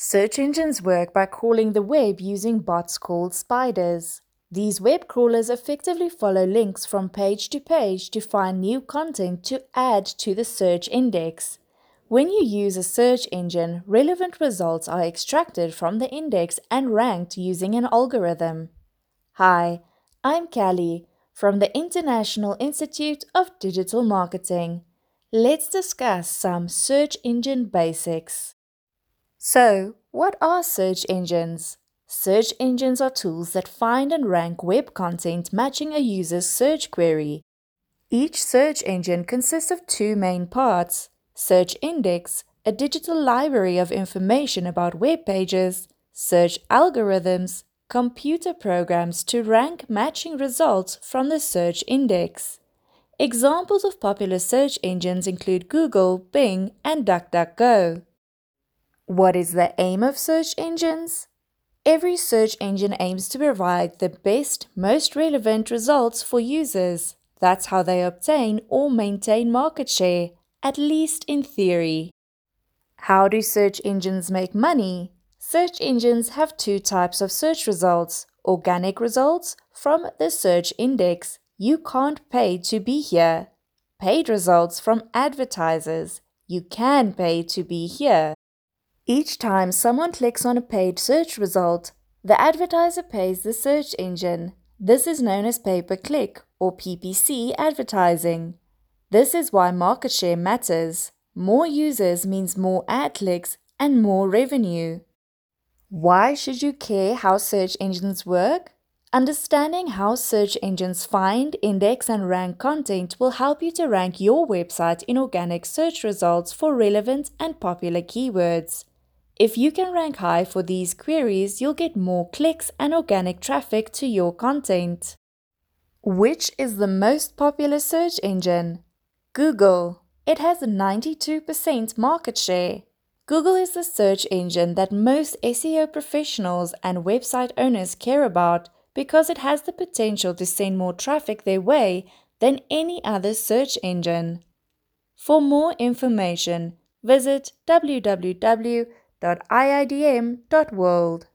Search engines work by crawling the web using bots called spiders. These web crawlers effectively follow links from page to page to find new content to add to the search index. When you use a search engine, relevant results are extracted from the index and ranked using an algorithm. Hi, I'm Callie from the International Institute of Digital Marketing. Let's discuss some search engine basics. So, what are search engines? Search engines are tools that find and rank web content matching a user's search query. Each search engine consists of two main parts Search Index, a digital library of information about web pages, search algorithms, computer programs to rank matching results from the search index. Examples of popular search engines include Google, Bing, and DuckDuckGo. What is the aim of search engines? Every search engine aims to provide the best, most relevant results for users. That's how they obtain or maintain market share, at least in theory. How do search engines make money? Search engines have two types of search results organic results from the search index. You can't pay to be here. Paid results from advertisers. You can pay to be here. Each time someone clicks on a paid search result, the advertiser pays the search engine. This is known as pay per click or PPC advertising. This is why market share matters. More users means more ad clicks and more revenue. Why should you care how search engines work? Understanding how search engines find, index, and rank content will help you to rank your website in organic search results for relevant and popular keywords. If you can rank high for these queries, you'll get more clicks and organic traffic to your content. Which is the most popular search engine? Google. It has a 92% market share. Google is the search engine that most SEO professionals and website owners care about because it has the potential to send more traffic their way than any other search engine. For more information, visit www www.iidm.world.